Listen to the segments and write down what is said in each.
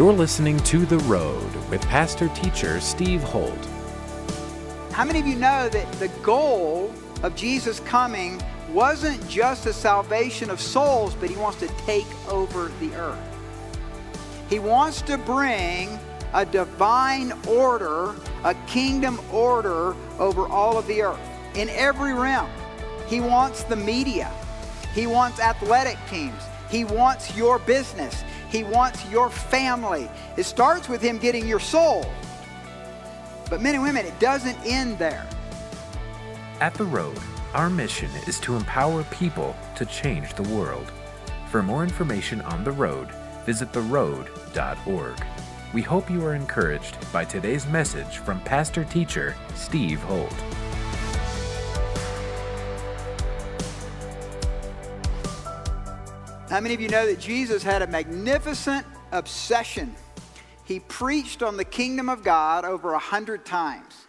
You're listening to The Road with pastor teacher Steve Holt. How many of you know that the goal of Jesus coming wasn't just the salvation of souls, but he wants to take over the earth? He wants to bring a divine order, a kingdom order over all of the earth in every realm. He wants the media. He wants athletic teams. He wants your business. He wants your family. It starts with Him getting your soul. But men and women, it doesn't end there. At The Road, our mission is to empower people to change the world. For more information on The Road, visit theroad.org. We hope you are encouraged by today's message from pastor teacher Steve Holt. How many of you know that Jesus had a magnificent obsession? He preached on the kingdom of God over a hundred times.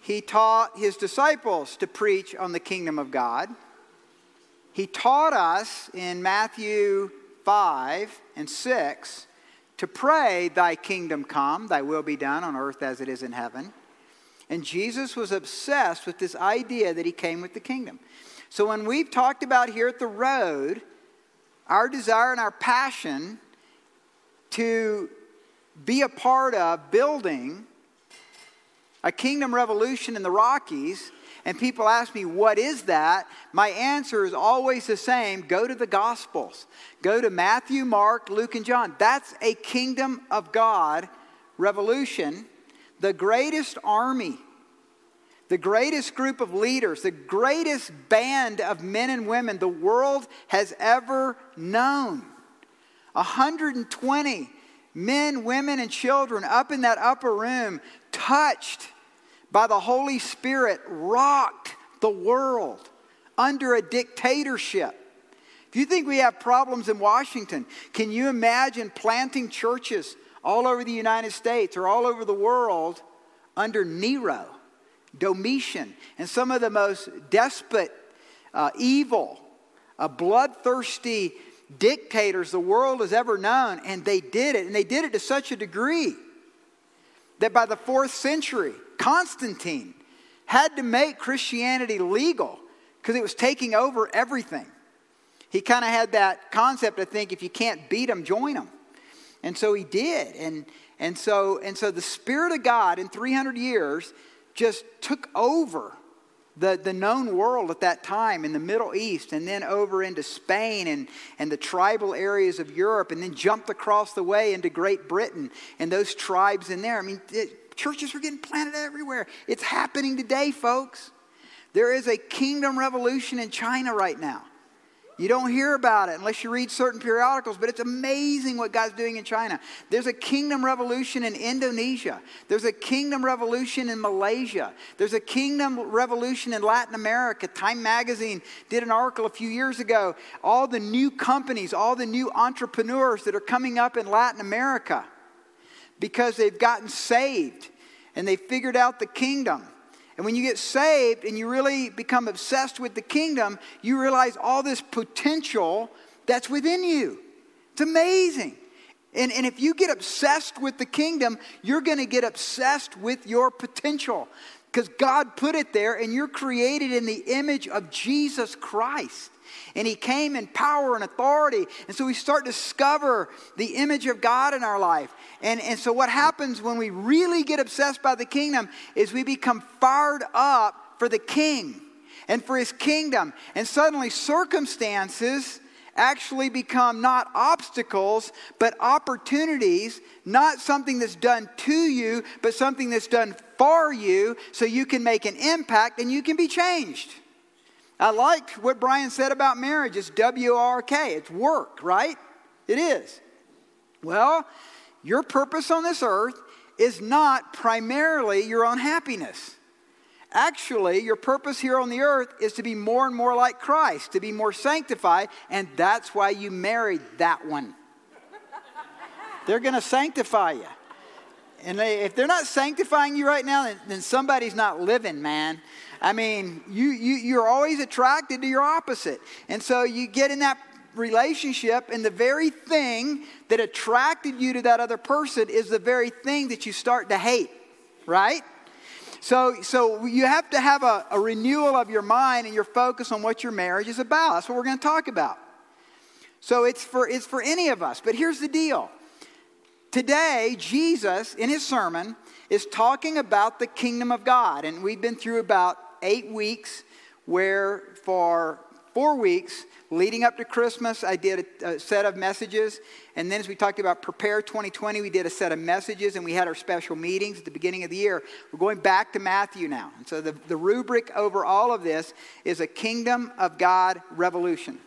He taught his disciples to preach on the kingdom of God. He taught us in Matthew 5 and 6 to pray, Thy kingdom come, Thy will be done on earth as it is in heaven. And Jesus was obsessed with this idea that He came with the kingdom. So when we've talked about here at the road, our desire and our passion to be a part of building a kingdom revolution in the Rockies, and people ask me, What is that? My answer is always the same go to the Gospels. Go to Matthew, Mark, Luke, and John. That's a kingdom of God revolution. The greatest army the greatest group of leaders, the greatest band of men and women the world has ever known. 120 men, women, and children up in that upper room, touched by the Holy Spirit, rocked the world under a dictatorship. If you think we have problems in Washington, can you imagine planting churches all over the United States or all over the world under Nero? Domitian, and some of the most despot, uh, evil, uh, bloodthirsty dictators the world has ever known. And they did it. And they did it to such a degree that by the fourth century, Constantine had to make Christianity legal because it was taking over everything. He kind of had that concept, I think, if you can't beat them, join them. And so he did. And, and, so, and so the Spirit of God in 300 years just took over the, the known world at that time in the Middle East and then over into Spain and, and the tribal areas of Europe and then jumped across the way into Great Britain and those tribes in there. I mean, it, churches were getting planted everywhere. It's happening today, folks. There is a kingdom revolution in China right now. You don't hear about it unless you read certain periodicals, but it's amazing what God's doing in China. There's a kingdom revolution in Indonesia. There's a kingdom revolution in Malaysia. There's a kingdom revolution in Latin America. Time magazine did an article a few years ago. All the new companies, all the new entrepreneurs that are coming up in Latin America because they've gotten saved and they figured out the kingdom. And when you get saved and you really become obsessed with the kingdom, you realize all this potential that's within you. It's amazing. And, and if you get obsessed with the kingdom, you're going to get obsessed with your potential because God put it there and you're created in the image of Jesus Christ. And he came in power and authority. And so we start to discover the image of God in our life. And, and so what happens when we really get obsessed by the kingdom is we become fired up for the king and for his kingdom. And suddenly circumstances actually become not obstacles, but opportunities, not something that's done to you, but something that's done for you so you can make an impact and you can be changed. I like what Brian said about marriage. It's W R K, it's work, right? It is. Well, your purpose on this earth is not primarily your own happiness. Actually, your purpose here on the earth is to be more and more like Christ, to be more sanctified, and that's why you married that one. They're going to sanctify you. And they, if they're not sanctifying you right now, then, then somebody's not living, man. I mean, you, you, you're always attracted to your opposite. And so you get in that relationship, and the very thing that attracted you to that other person is the very thing that you start to hate, right? So, so you have to have a, a renewal of your mind and your focus on what your marriage is about. That's what we're going to talk about. So it's for, it's for any of us. But here's the deal. Today, Jesus, in his sermon, is talking about the kingdom of God. And we've been through about eight weeks where for four weeks leading up to Christmas, I did a, a, set of messages. And then, as we talked about Prepare 2020, we did a set of messages and we had our special meetings at the beginning of the year. We're going back to Matthew now. And so, the, the rubric over all of this is a kingdom of God revolution.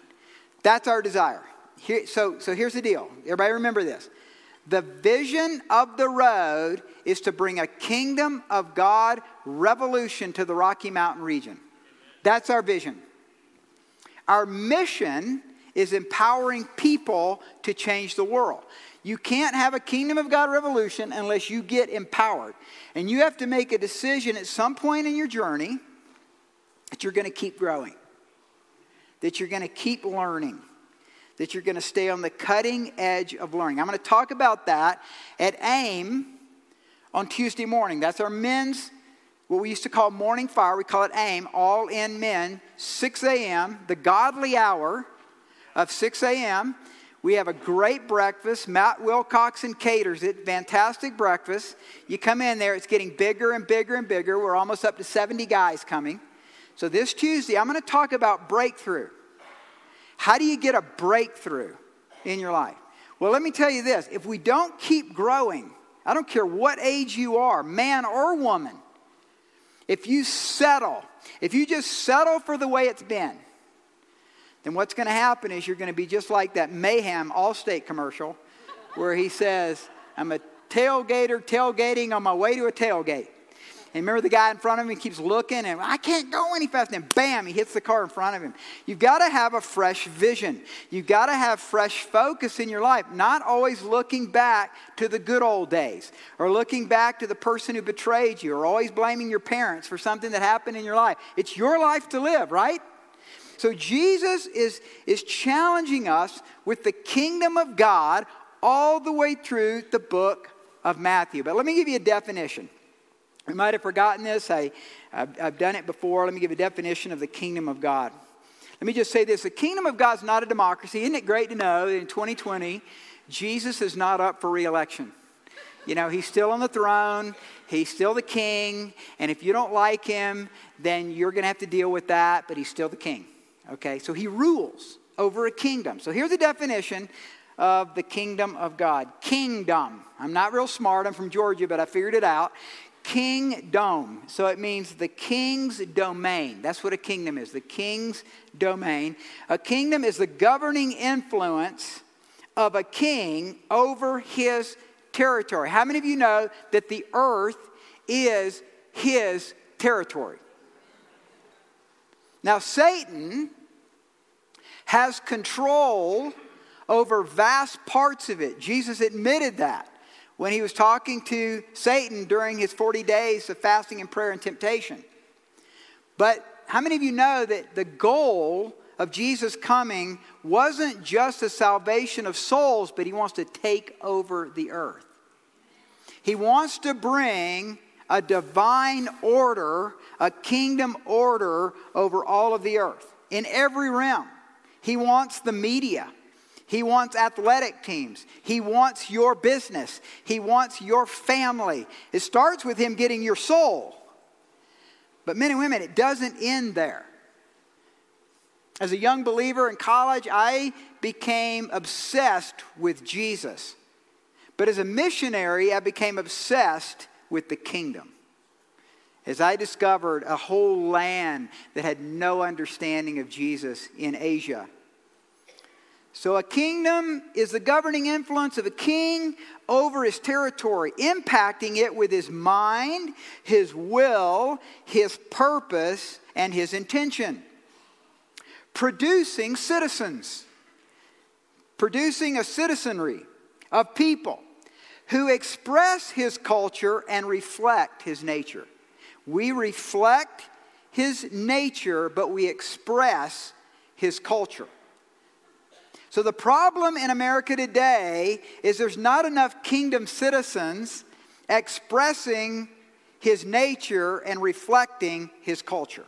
That's our desire. Here, so, so, here's the deal. Everybody remember this. The vision of the road is to bring a kingdom of God revolution to the Rocky Mountain region. That's our vision. Our mission is empowering people to change the world. You can't have a kingdom of God revolution unless you get empowered. And you have to make a decision at some point in your journey that you're going to keep growing, that you're going to keep learning, that you're going to stay on the cutting edge of learning. I'm going to talk about that at AIM on Tuesday morning. That's our men's what we used to call morning fire. We call it AIM, all in men, 6 a.m., the godly hour of 6 a.m. We have a great breakfast. Matt Wilcoxon caters it. Fantastic breakfast. You come in there, it's getting bigger and bigger and bigger. We're almost up to 70 guys coming. So this Tuesday, I'm going to talk about breakthrough. How do you get a breakthrough in your life? Well, let me tell you this if we don't keep growing, I don't care what age you are, man or woman, if you settle, if you just settle for the way it's been, then what's going to happen is you're going to be just like that Mayhem Allstate commercial where he says, I'm a tailgater tailgating on my way to a tailgate. And remember the guy in front of him keeps looking and I can't go any faster. And bam, he hits the car in front of him. You've got to have a fresh vision. You've got to have fresh focus in your life, not always looking back to the good old days or looking back to the person who betrayed you or always blaming your parents for something that happened in your life. It's your life to live, right? So Jesus is, is challenging us with the kingdom of God all the way through the book of Matthew. But let me give you a definition. You might have forgotten this. I, I've, I've done it before. Let me give a definition of the kingdom of God. Let me just say this the kingdom of God is not a democracy. Isn't it great to know that in 2020, Jesus is not up for reelection? You know, he's still on the throne, he's still the king, and if you don't like him, then you're going to have to deal with that, but he's still the king. Okay, so he rules over a kingdom. So here's the definition of the kingdom of God kingdom. I'm not real smart, I'm from Georgia, but I figured it out. Kingdom. So it means the king's domain. That's what a kingdom is the king's domain. A kingdom is the governing influence of a king over his territory. How many of you know that the earth is his territory? Now, Satan has control over vast parts of it. Jesus admitted that when he was talking to Satan during his 40 days of fasting and prayer and temptation. But how many of you know that the goal of Jesus coming wasn't just the salvation of souls, but he wants to take over the earth? He wants to bring a divine order, a kingdom order over all of the earth in every realm. He wants the media. He wants athletic teams. He wants your business. He wants your family. It starts with Him getting your soul. But, men and women, it doesn't end there. As a young believer in college, I became obsessed with Jesus. But as a missionary, I became obsessed with the kingdom. As I discovered a whole land that had no understanding of Jesus in Asia so, a kingdom is the governing influence of a king over his territory, impacting it with his mind, his will, his purpose, and his intention. Producing citizens, producing a citizenry of people who express his culture and reflect his nature. We reflect his nature, but we express his culture. So the problem in America today is there's not enough kingdom citizens expressing his nature and reflecting his culture.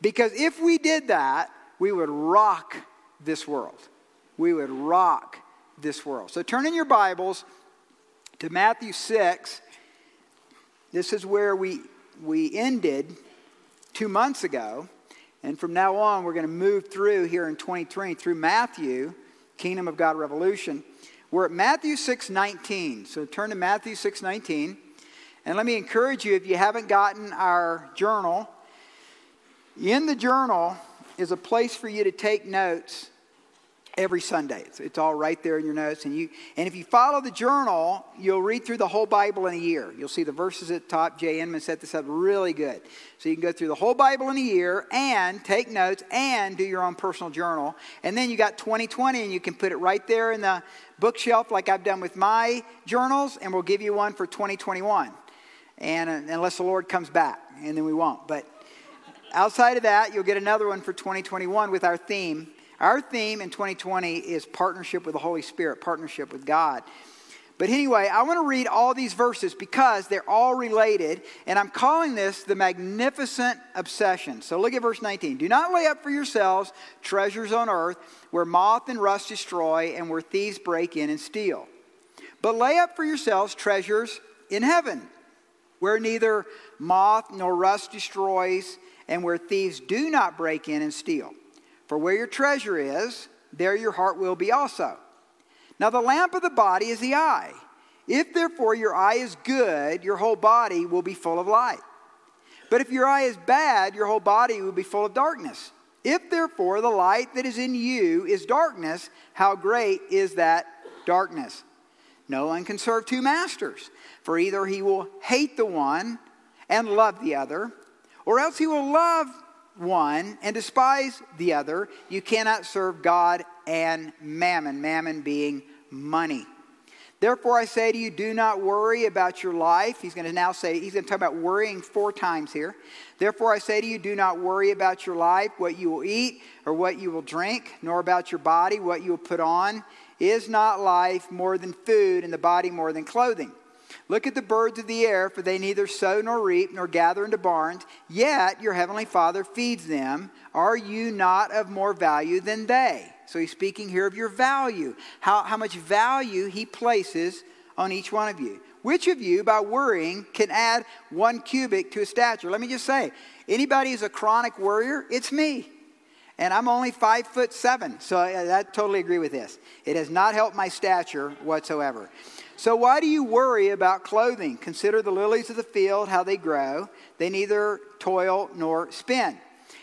Because if we did that, we would rock this world. We would rock this world. So turn in your Bibles to Matthew 6. This is where we, we ended two months ago. And from now on, we're going to move through here in 2020 through Matthew, Kingdom of God Revolution. We're at Matthew 6:19. So turn to Matthew 6:19. And let me encourage you if you haven't gotten our journal, in the journal is a place for you to take notes every Sunday. It's, it's, all right there in your notes. And, you, and if you follow the journal, you'll read through the whole Bible in a year. You'll see the verses at the top. Jay Inman set this up really good. So you can go through the whole Bible in a year and take notes and do your own personal journal. And then you got 2020 and you can put it right there in the bookshelf like I've done with my journals. And we'll give you one for 2021. And uh, unless the Lord comes back, and then we won't. But outside of that, you'll get another one for 2021 with our theme our theme in 2020 is partnership with the Holy Spirit, partnership with God. But anyway, I want to read all these verses because they're all related, and I'm calling this the magnificent obsession. So look at verse 19. Do not lay up for yourselves treasures on earth where moth and rust destroy and where thieves break in and steal. But lay up for yourselves treasures in heaven where neither moth nor rust destroys and where thieves do not break in and steal. For where your treasure is, there your heart will be also. Now, the lamp of the body is the eye. If therefore your eye is good, your whole body will be full of light. But if your eye is bad, your whole body will be full of darkness. If therefore the light that is in you is darkness, how great is that darkness? No one can serve two masters, for either he will hate the one and love the other, or else he will love one and despise the other. You cannot serve God and mammon, mammon being money. Therefore, I say to you, do not worry about your life. He's going to now say, he's going to talk about worrying four times here. Therefore, I say to you, do not worry about your life, what you will eat or what you will drink, nor about your body, what you will put on. Is not life more than food, and the body more than clothing? Look at the birds of the air, for they neither sow nor reap nor gather into barns, yet your heavenly Father feeds them. Are you not of more value than they? So he's speaking here of your value, how, how much value he places on each one of you. Which of you, by worrying, can add one cubit to a stature? Let me just say, anybody who's a chronic worrier, it's me. And I'm only five foot seven, so I, I totally agree with this. It has not helped my stature whatsoever. So, why do you worry about clothing? Consider the lilies of the field, how they grow. They neither toil nor spin.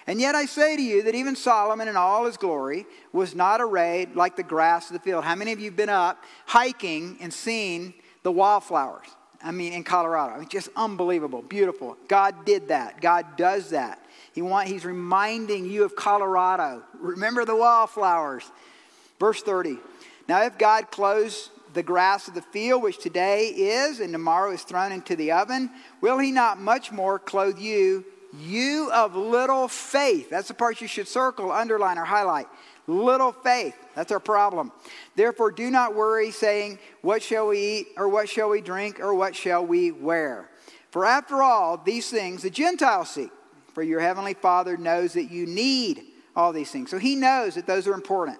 And yet I say to you that even Solomon in all his glory was not arrayed like the grass of the field. How many of you have been up hiking and seen the wildflowers? I mean, in Colorado. Just unbelievable, beautiful. God did that. God does that. He want, he's reminding you of Colorado. Remember the wildflowers. Verse 30. Now, if God clothes the grass of the field, which today is and tomorrow is thrown into the oven, will he not much more clothe you, you of little faith? That's the part you should circle, underline, or highlight. Little faith. That's our problem. Therefore, do not worry, saying, What shall we eat, or what shall we drink, or what shall we wear? For after all, these things the Gentiles seek. For your heavenly Father knows that you need all these things. So he knows that those are important.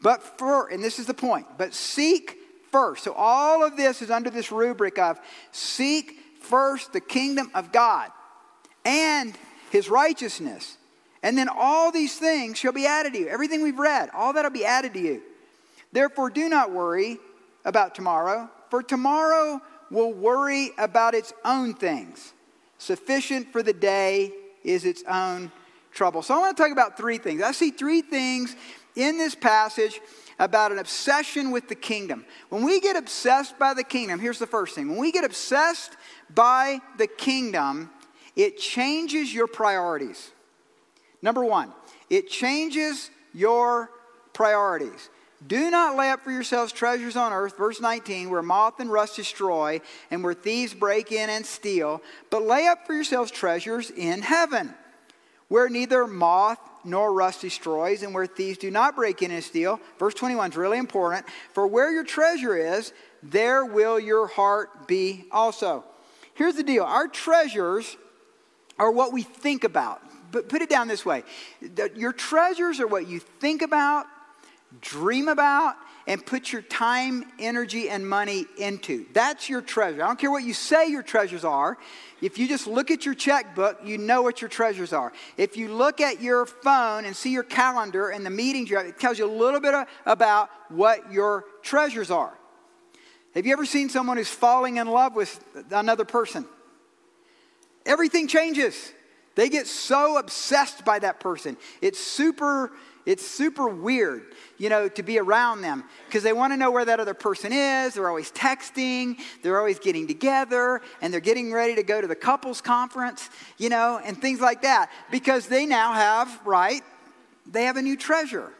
But for, and this is the point, but seek first. So all of this is under this rubric of seek first the kingdom of God and his righteousness. And then all these things shall be added to you. Everything we've read, all that'll be added to you. Therefore, do not worry about tomorrow, for tomorrow will worry about its own things. Sufficient for the day is its own trouble. So I want to talk about three things. I see three things in this passage about an obsession with the kingdom. When we get obsessed by the kingdom, here's the first thing. When we get obsessed by the kingdom, it changes your priorities. Number one, it changes your priorities. Do not lay up for yourselves treasures on earth, verse 19, where moth and rust destroy and where thieves break in and steal, but lay up for yourselves treasures in heaven where neither moth nor rust destroys, and where thieves do not break in and steal. Verse 21 is really important. For where your treasure is, there will your heart be also. Here's the deal our treasures are what we think about. But put it down this way your treasures are what you think about, dream about, and put your time, energy, and money into. That's your treasure. I don't care what you say your treasures are. If you just look at your checkbook, you know what your treasures are. If you look at your phone and see your calendar and the meetings you have, it tells you a little bit about what your treasures are. Have you ever seen someone who's falling in love with another person? Everything changes. They get so obsessed by that person. It's super it's super weird, you know, to be around them because they want to know where that other person is. They're always texting, they're always getting together, and they're getting ready to go to the couples conference, you know, and things like that because they now have, right? They have a new treasure.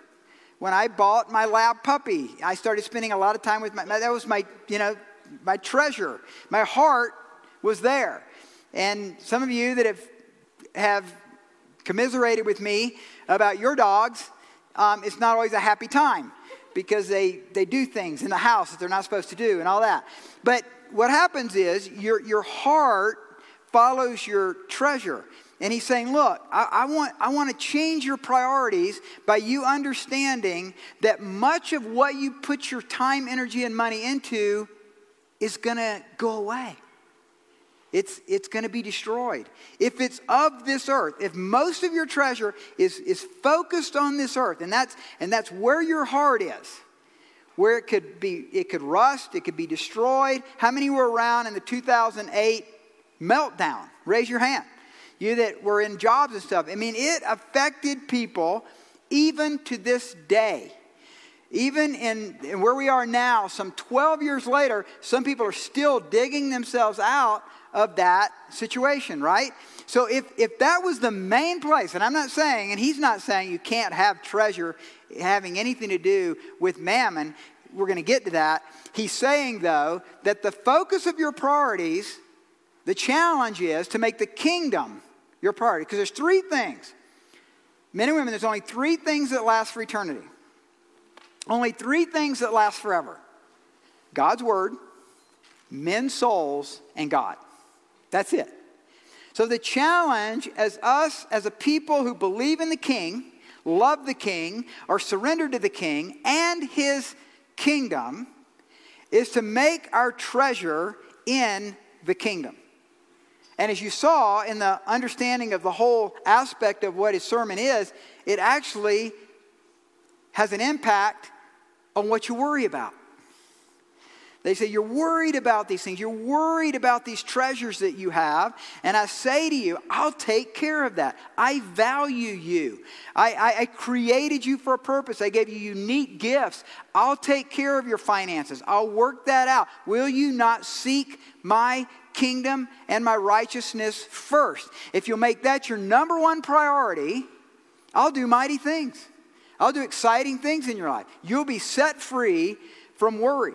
When I bought my lab puppy, I started spending a lot of time with my, that was my, you know, my treasure. My heart was there. And some of you that have, have commiserated with me about your dogs, um, it's not always a happy time because they, they do things in the house that they're not supposed to do and all that. But what happens is your, your heart follows your treasure. And he's saying, Look, I, I, want, I want to change your priorities by you understanding that much of what you put your time, energy, and money into is going to go away. It's, it's going to be destroyed. If it's of this earth, if most of your treasure is, is focused on this earth, and that's, and that's where your heart is, where it could be, it could rust, it could be destroyed. How many were around in the 2008 meltdown? Raise your hand. You that were in jobs and stuff. I mean, it affected people even to this day. Even in, in where we are now, some 12 years later, some people are still digging themselves out of that situation, right? So if, if that was the main place, and I'm not saying, and he's not saying you can't have treasure having anything to do with mammon, we're going to get to that. He's saying, though, that the focus of your priorities, the challenge is to make the kingdom your priority. Because there's three things. Men and women, there's only three things that last for eternity. Only three things that last forever God's Word, men's souls, and God. That's it. So the challenge as us, as a people who believe in the king, love the king, are surrendered to the king and his kingdom, is to make our treasure in the kingdom. And as you saw in the understanding of the whole aspect of what his sermon is, it actually has an impact on what you worry about. They say, You're worried about these things. You're worried about these treasures that you have. And I say to you, I'll take care of that. I value you. I, I, I, created you for a purpose. I gave you unique gifts. I'll take care of your finances. I'll work that out. Will you not seek my kingdom and my righteousness first? If you'll make that your number one priority, I'll do mighty things. I'll do exciting things in your life. You'll be set free from worry.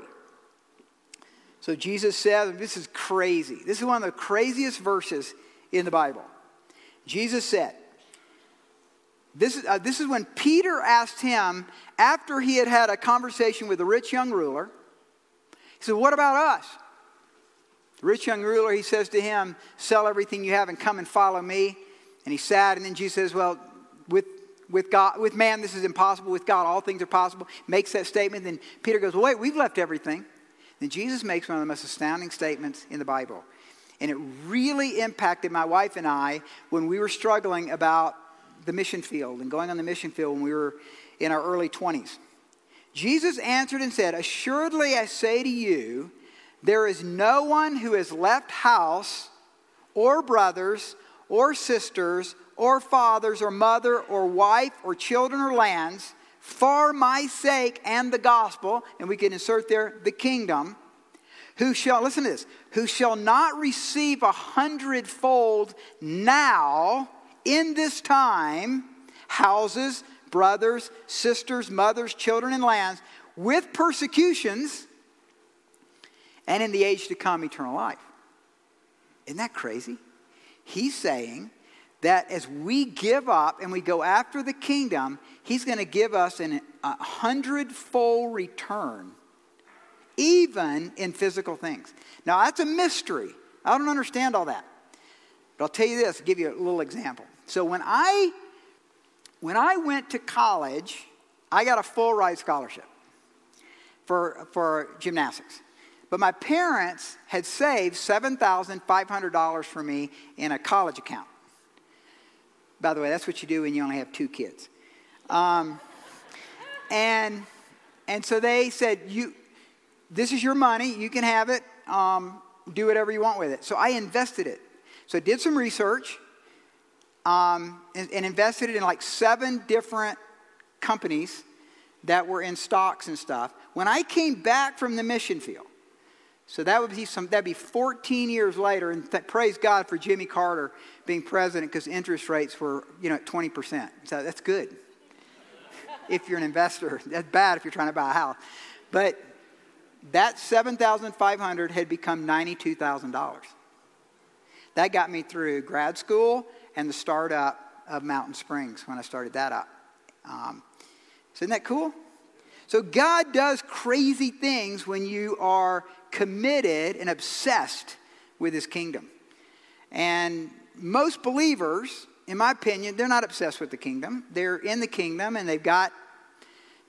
So Jesus said, this is crazy. This is one of the craziest verses in the Bible. Jesus said, this is, uh, this is when Peter asked him, after he had had a conversation with the rich young ruler, he said, What about us? The rich young ruler, he says to him, Sell everything you have and come and follow me. And he's sad. And then Jesus says, Well, with, with, God, with man, this is impossible. With God, all things are possible. Makes that statement. Then Peter goes, Well, wait, we've left everything. Then Jesus makes one of the most astounding statements in the Bible. And it really impacted my wife and I when we were struggling about the mission field and going on the mission field when we were in our early 20s. Jesus answered and said, Assuredly I say to you, there is no one who has left house or brothers or sisters or fathers or mother or wife or children or lands for my sake and the gospel, and we can insert there the kingdom, who shall, listen to this, who shall not receive a hundredfold now in this time houses, brothers, sisters, mothers, children, and lands with persecutions, and in the age to come, eternal life. Isn't that crazy? He's saying that as we give up and we go after the kingdom, He's going to give us an, a hundredfold return, even in physical things. Now, that's a mystery. I don't understand all that. But I'll tell you this, give you a little example. So when I when I went to college, I got a full ride scholarship for, for gymnastics. But my parents had saved $7,500 for me in a college account. By the way, that's what you do when you only have two kids. Um, and, and so they said, you, This is your money, you can have it, um, do whatever you want with it. So I invested it. So I did some research um, and, and invested it in like seven different companies that were in stocks and stuff. When I came back from the mission field, so that would be some that'd be 14 years later, and th- praise God for Jimmy Carter being president because interest rates were you know at 20 percent. So that's good if you're an investor. That's bad if you're trying to buy a house. But that 7,500 had become $92,000. That got me through grad school and the startup of Mountain Springs when I started that up. Um, so isn't that cool? So God does crazy things when you are committed and obsessed with his kingdom. And most believers, in my opinion, they're not obsessed with the kingdom. They're in the kingdom and they've got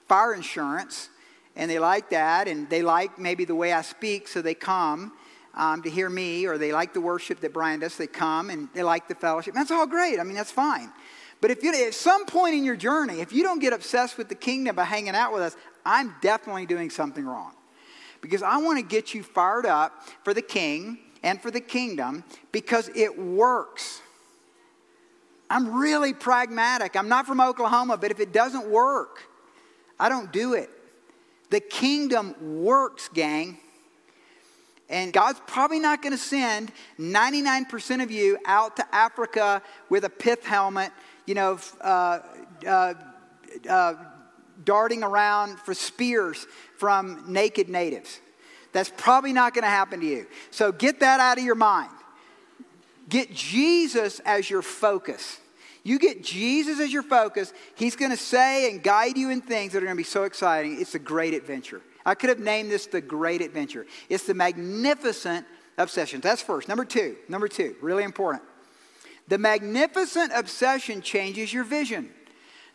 fire insurance and they like that and they like maybe the way I speak, so they come um, to hear me or they like the worship that Brian does. They come and they like the fellowship. That's all great. I mean, that's fine. But if you, at some point in your journey, if you don't get obsessed with the kingdom by hanging out with us, I'm definitely doing something wrong. Because I want to get you fired up for the king and for the kingdom because it works. I'm really pragmatic. I'm not from Oklahoma, but if it doesn't work, I don't do it. The kingdom works, gang. And God's probably not going to send 99% of you out to Africa with a pith helmet you know, uh, uh, uh, darting around for spears from naked natives. That's probably not going to happen to you. So get that out of your mind. Get Jesus as your focus. You get Jesus as your focus, He's going to say and guide you in things that are going to be so exciting. It's a great adventure. I could have named this the great adventure. It's the magnificent obsession. That's first. Number two, number two, really important. The magnificent obsession changes your vision.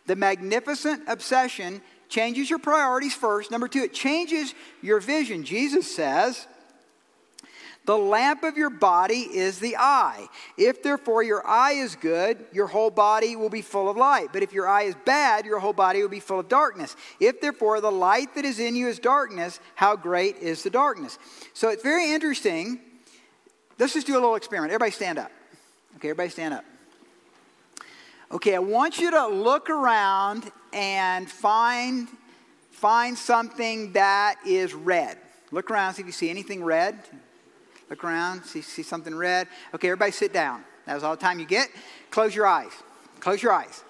The magnificent obsession changes your priorities first. Number two, it changes your vision. Jesus says, the lamp of your body is the eye. If therefore your eye is good, your whole body will be full of light. But if your eye is bad, your whole body will be full of darkness. If therefore the light that is in you is darkness, how great is the darkness? So it's very interesting. Let's just do a little experiment. Everybody stand up. Okay, everybody stand up. Okay, I want you to look around and find, find something that is red. Look around, see if you see anything red. Look around, see, see something red. Okay, everybody sit down. That was all the time you get. Close your eyes. Close your eyes.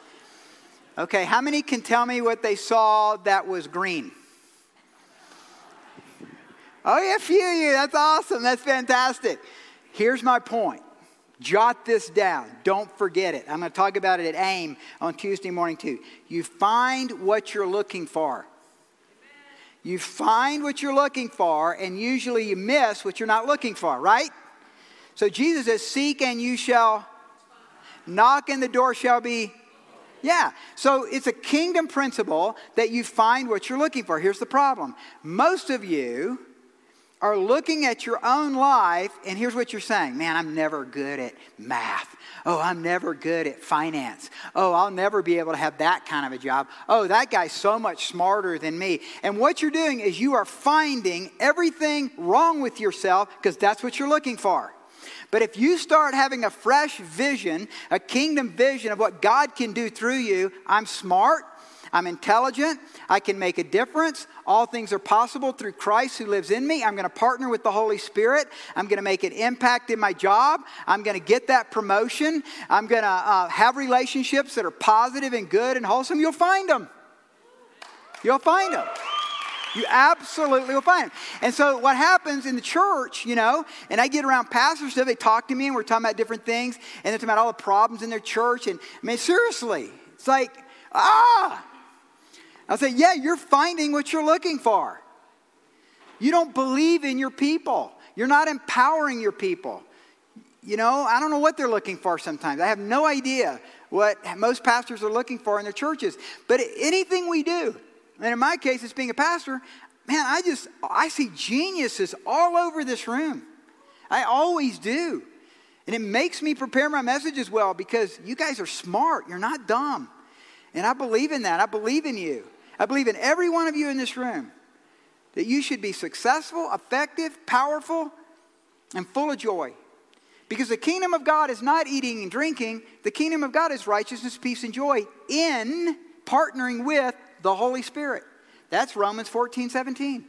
Okay, how many can tell me what they saw that was green? Oh, yeah, a few of you. That's awesome. That's fantastic. Here's my point Jot this down. Don't forget it. I'm going to talk about it at AIM on Tuesday morning, too. You find what you're looking for. You find what you're looking for, and usually you miss what you're not looking for, right? So Jesus says, Seek and you shall knock, and the door shall be. Yeah. So it's a kingdom principle that you find what you're looking for. Here's the problem most of you are looking at your own life, and here's what you're saying Man, I'm never good at math. Oh, I'm never good at finance. Oh, I'll never be able to have that kind of a job. Oh, that guy's so much smarter than me. And what you're doing is you are finding everything wrong with yourself because that's what you're looking for. But if you start having a fresh vision, a kingdom vision of what God can do through you, I'm smart, I'm intelligent. I can make a difference. All things are possible through Christ who lives in me. I'm going to partner with the Holy Spirit. I'm going to make an impact in my job. I'm going to get that promotion. I'm going to uh, have relationships that are positive and good and wholesome. You'll find them. You'll find them. You absolutely will find them. And so what happens in the church, you know, and I get around pastors, so they talk to me and we're talking about different things, and they're talking about all the problems in their church. And I mean, seriously, it's like, ah. I'll say, yeah, you're finding what you're looking for. You don't believe in your people. You're not empowering your people. You know, I don't know what they're looking for sometimes. I have no idea what most pastors are looking for in their churches. But anything we do, and in my case, it's being a pastor, man, I just, I see geniuses all over this room. I always do. And it makes me prepare my messages well because you guys are smart. You're not dumb. And I believe in that. I believe in you. I believe in every one of you in this room that you should be successful, effective, powerful, and full of joy. Because the kingdom of God is not eating and drinking, the kingdom of God is righteousness, peace, and joy in partnering with the Holy Spirit. That's Romans 14, 17.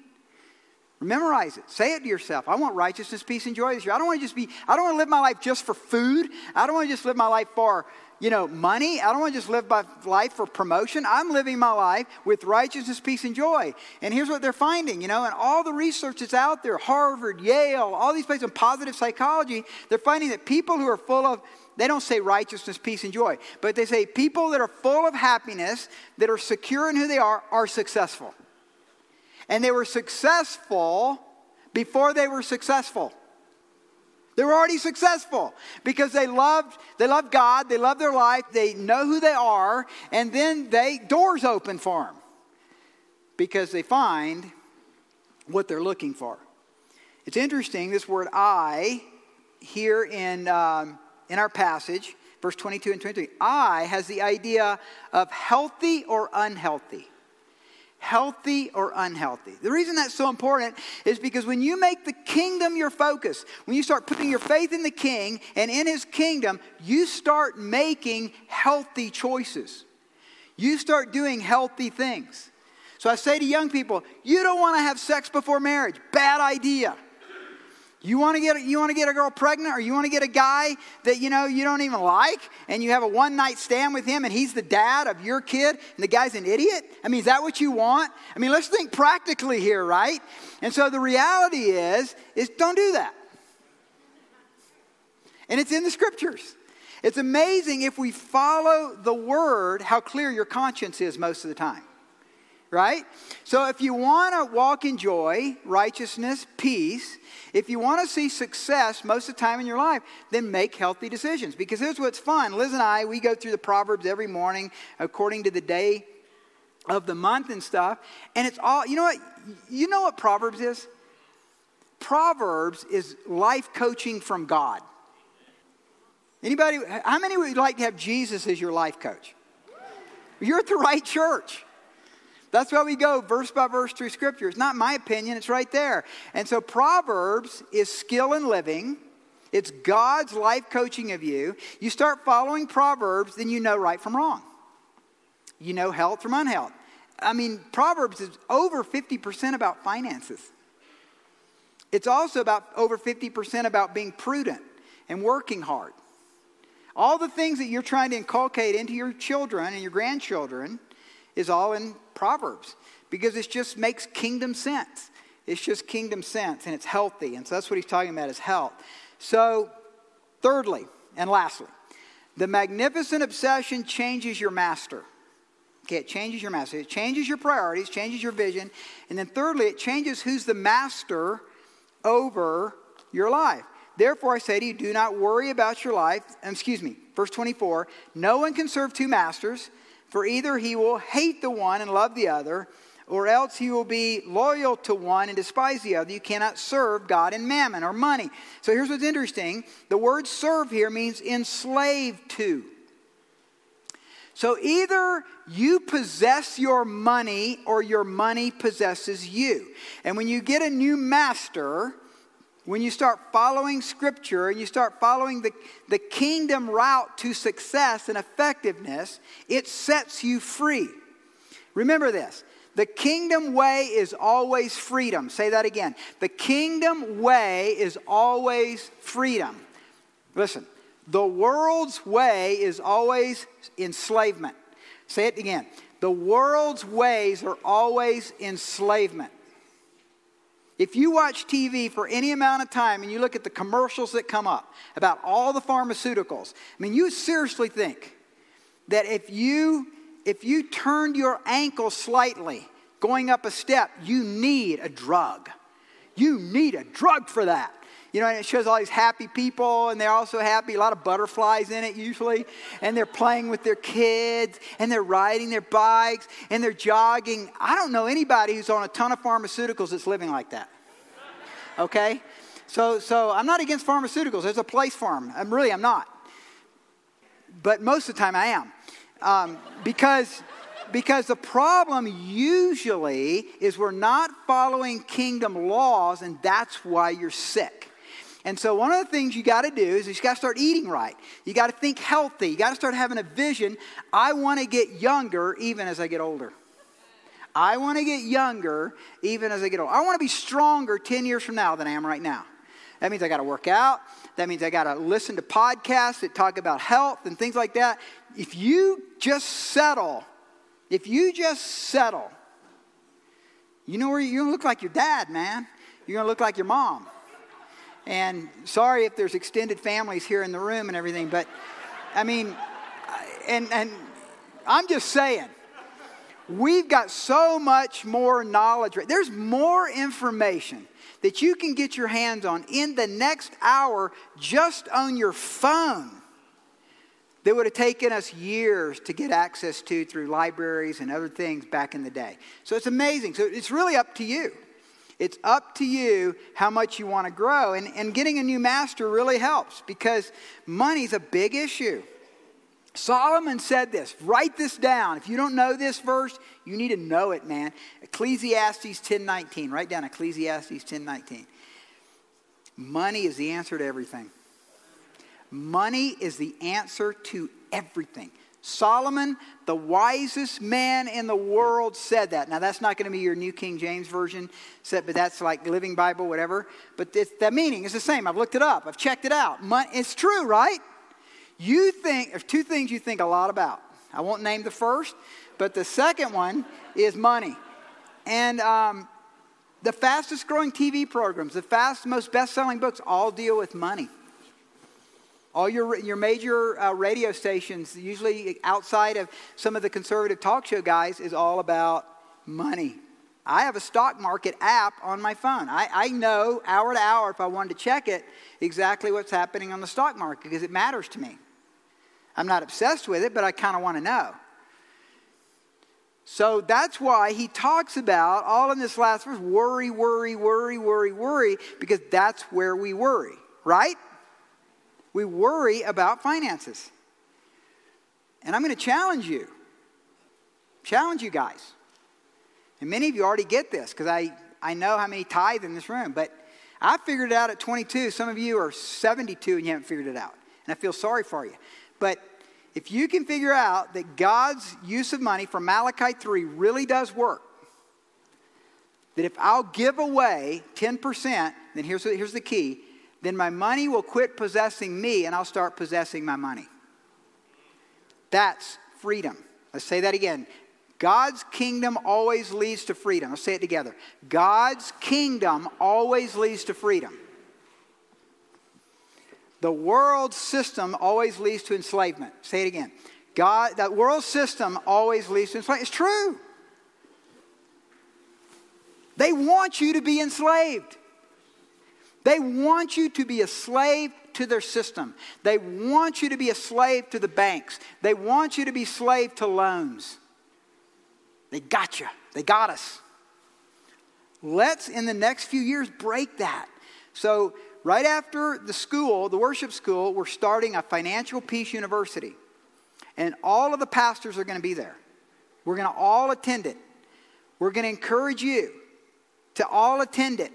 Memorize it. Say it to yourself. I want righteousness, peace, and joy this year. I don't want to just be, I don't want to live my life just for food. I don't want to just live my life for, you know, money. I don't want to just live my life for promotion. I'm living my life with righteousness, peace, and joy. And here's what they're finding, you know, and all the research that's out there, Harvard, Yale, all these places in positive psychology, they're finding that people who are full of they don't say righteousness, peace, and joy, but they say people that are full of happiness, that are secure in who they are, are successful. And they were successful before they were successful. They were already successful because they loved, they loved God, they love their life, they know who they are, and then they doors open for them because they find what they're looking for. It's interesting, this word eye here in um, in our passage, verse 22 and 23, eye has the idea of healthy or unhealthy. Healthy or unhealthy. The reason that's so important is because when you make the kingdom your focus, when you start putting your faith in the king and in his kingdom, you start making healthy choices. You start doing healthy things. So I say to young people, you don't want to have sex before marriage. Bad idea. You want to get you want to get a girl pregnant, or you want to get a guy that you know you don't even like, and you have a one night stand with him, and he's the dad of your kid, and the guy's an idiot. I mean, is that what you want? I mean, let's think practically here, right? And so the reality is, is don't do that. And it's in the scriptures. It's amazing if we follow the word, how clear your conscience is most of the time right? So if you want to walk in joy, righteousness, peace, if you want to see success most of the time in your life, then make healthy decisions. Because here's what's fun. Liz and I, we go through the Proverbs every morning according to the day of the month and stuff. And it's all, you know what? You know what Proverbs is? Proverbs is life coaching from God. Anybody, how many would like to have Jesus as your life coach? You're at the right church. That's why we go verse by verse through scripture. It's not my opinion, it's right there. And so Proverbs is skill in living. It's God's life coaching of you. You start following Proverbs, then you know right from wrong. You know health from unhealth. I mean, Proverbs is over 50% about finances. It's also about over 50% about being prudent and working hard. All the things that you're trying to inculcate into your children and your grandchildren is all in Proverbs because it just makes kingdom sense. It's just kingdom sense and it's healthy. And so that's what he's talking about is health. So, thirdly and lastly, the magnificent obsession changes your master. Okay, it changes your master. It changes your priorities, changes your vision. And then thirdly, it changes who's the master over your life. Therefore, I say to you, do not worry about your life. Excuse me, verse 24. No one can serve two masters. For either he will hate the one and love the other, or else he will be loyal to one and despise the other. You cannot serve God and mammon or money. So here's what's interesting the word serve here means enslaved to. So either you possess your money or your money possesses you. And when you get a new master, when you start following Scripture and you start following the, the kingdom route to success and effectiveness, it sets you free. Remember this the kingdom way is always freedom. Say that again. The kingdom way is always freedom. Listen, the world's way is always enslavement. Say it again. The world's ways are always enslavement. If you watch TV for any amount of time and you look at the commercials that come up about all the pharmaceuticals, I mean, you seriously think that if you if you turned your ankle slightly going up a step, you need a drug. You need a drug for that. You know, and it shows all these happy people, and they're also happy. A lot of butterflies in it, usually. And they're playing with their kids, and they're riding their bikes, and they're jogging. I don't know anybody who's on a ton of pharmaceuticals that's living like that. Okay? So, so I'm not against pharmaceuticals. There's a place for them. I'm really, I'm not. But most of the time I am. Um, because because the problem usually is we're not following kingdom laws, and that's why you're sick. And so, one of the things you got to do is you got to start eating right. You got to think healthy. You got to start having a vision. I want to get younger even as I get older. I want to get younger even as I get older. I want to be stronger 10 years from now than I am right now. That means I got to work out. That means I got to listen to podcasts that talk about health and things like that. If you just settle, if you just settle, you know where you're going to look like your dad, man. You're going to look like your mom. And sorry if there's extended families here in the room and everything, but I mean, and, and I'm just saying, we've got so much more knowledge. There's more information that you can get your hands on in the next hour just on your phone that would have taken us years to get access to through libraries and other things back in the day. So it's amazing. So it's really up to you. It's up to you how much you want to grow. And, and getting a new master really helps because money's a big issue. Solomon said this. Write this down. If you don't know this verse, you need to know it, man. Ecclesiastes 10:19. Write down Ecclesiastes 10:19. Money is the answer to everything. Money is the answer to everything. Solomon, the wisest man in the world, said that. Now, that's not going to be your New King James Version, but that's like Living Bible, whatever. But the meaning is the same. I've looked it up, I've checked it out. It's true, right? You think, there's two things you think a lot about. I won't name the first, but the second one is money. And um, the fastest growing TV programs, the fastest, most best selling books all deal with money. All your, your major uh, radio stations, usually outside of some of the conservative talk show guys, is all about money. I have a stock market app on my phone. I, I know hour to hour, if I wanted to check it, exactly what's happening on the stock market because it matters to me. I'm not obsessed with it, but I kind of want to know. So that's why he talks about all in this last verse worry, worry, worry, worry, worry, because that's where we worry, right? We worry about finances. And I'm going to challenge you. Challenge you guys. And many of you already get this because I, I know how many tithe in this room, but I figured it out at 22. Some of you are 72 and you haven't figured it out. And I feel sorry for you. But if you can figure out that God's use of money from Malachi 3 really does work, that if I'll give away 10%, then here's, here's the key then my money will quit possessing me and I'll start possessing my money. That's freedom. Let's say that again. God's kingdom always leads to freedom. Let's say it together. God's kingdom always leads to freedom. The world system always leads to enslavement. Say it again. God, that world system always leads to enslavement. It's true. They want you to be enslaved. They want you to be a slave to their system. They want you to be a slave to the banks. They want you to be slave to loans. They got you. They got us. Let's, in the next few years, break that. So, right after the school, the worship school, we're starting a financial peace university. And all of the pastors are going to be there. We're going to all attend it. We're going to encourage you to all attend it.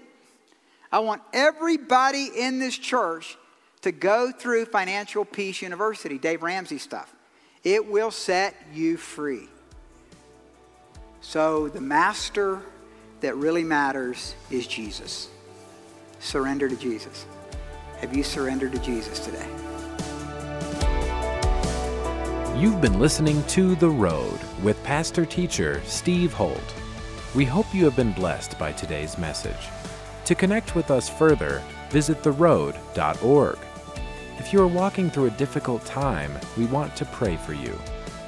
I want everybody in this church to go through Financial Peace University, Dave Ramsey stuff. It will set you free. So, the master that really matters is Jesus. Surrender to Jesus. Have you surrendered to Jesus today? You've been listening to The Road with pastor teacher Steve Holt. We hope you have been blessed by today's message. To connect with us further, visit theroad.org. If you are walking through a difficult time, we want to pray for you.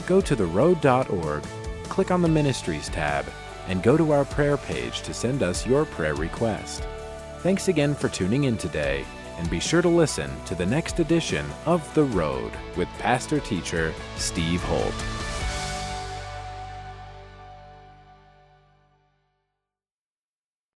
Go to theroad.org, click on the Ministries tab, and go to our prayer page to send us your prayer request. Thanks again for tuning in today, and be sure to listen to the next edition of The Road with pastor teacher Steve Holt.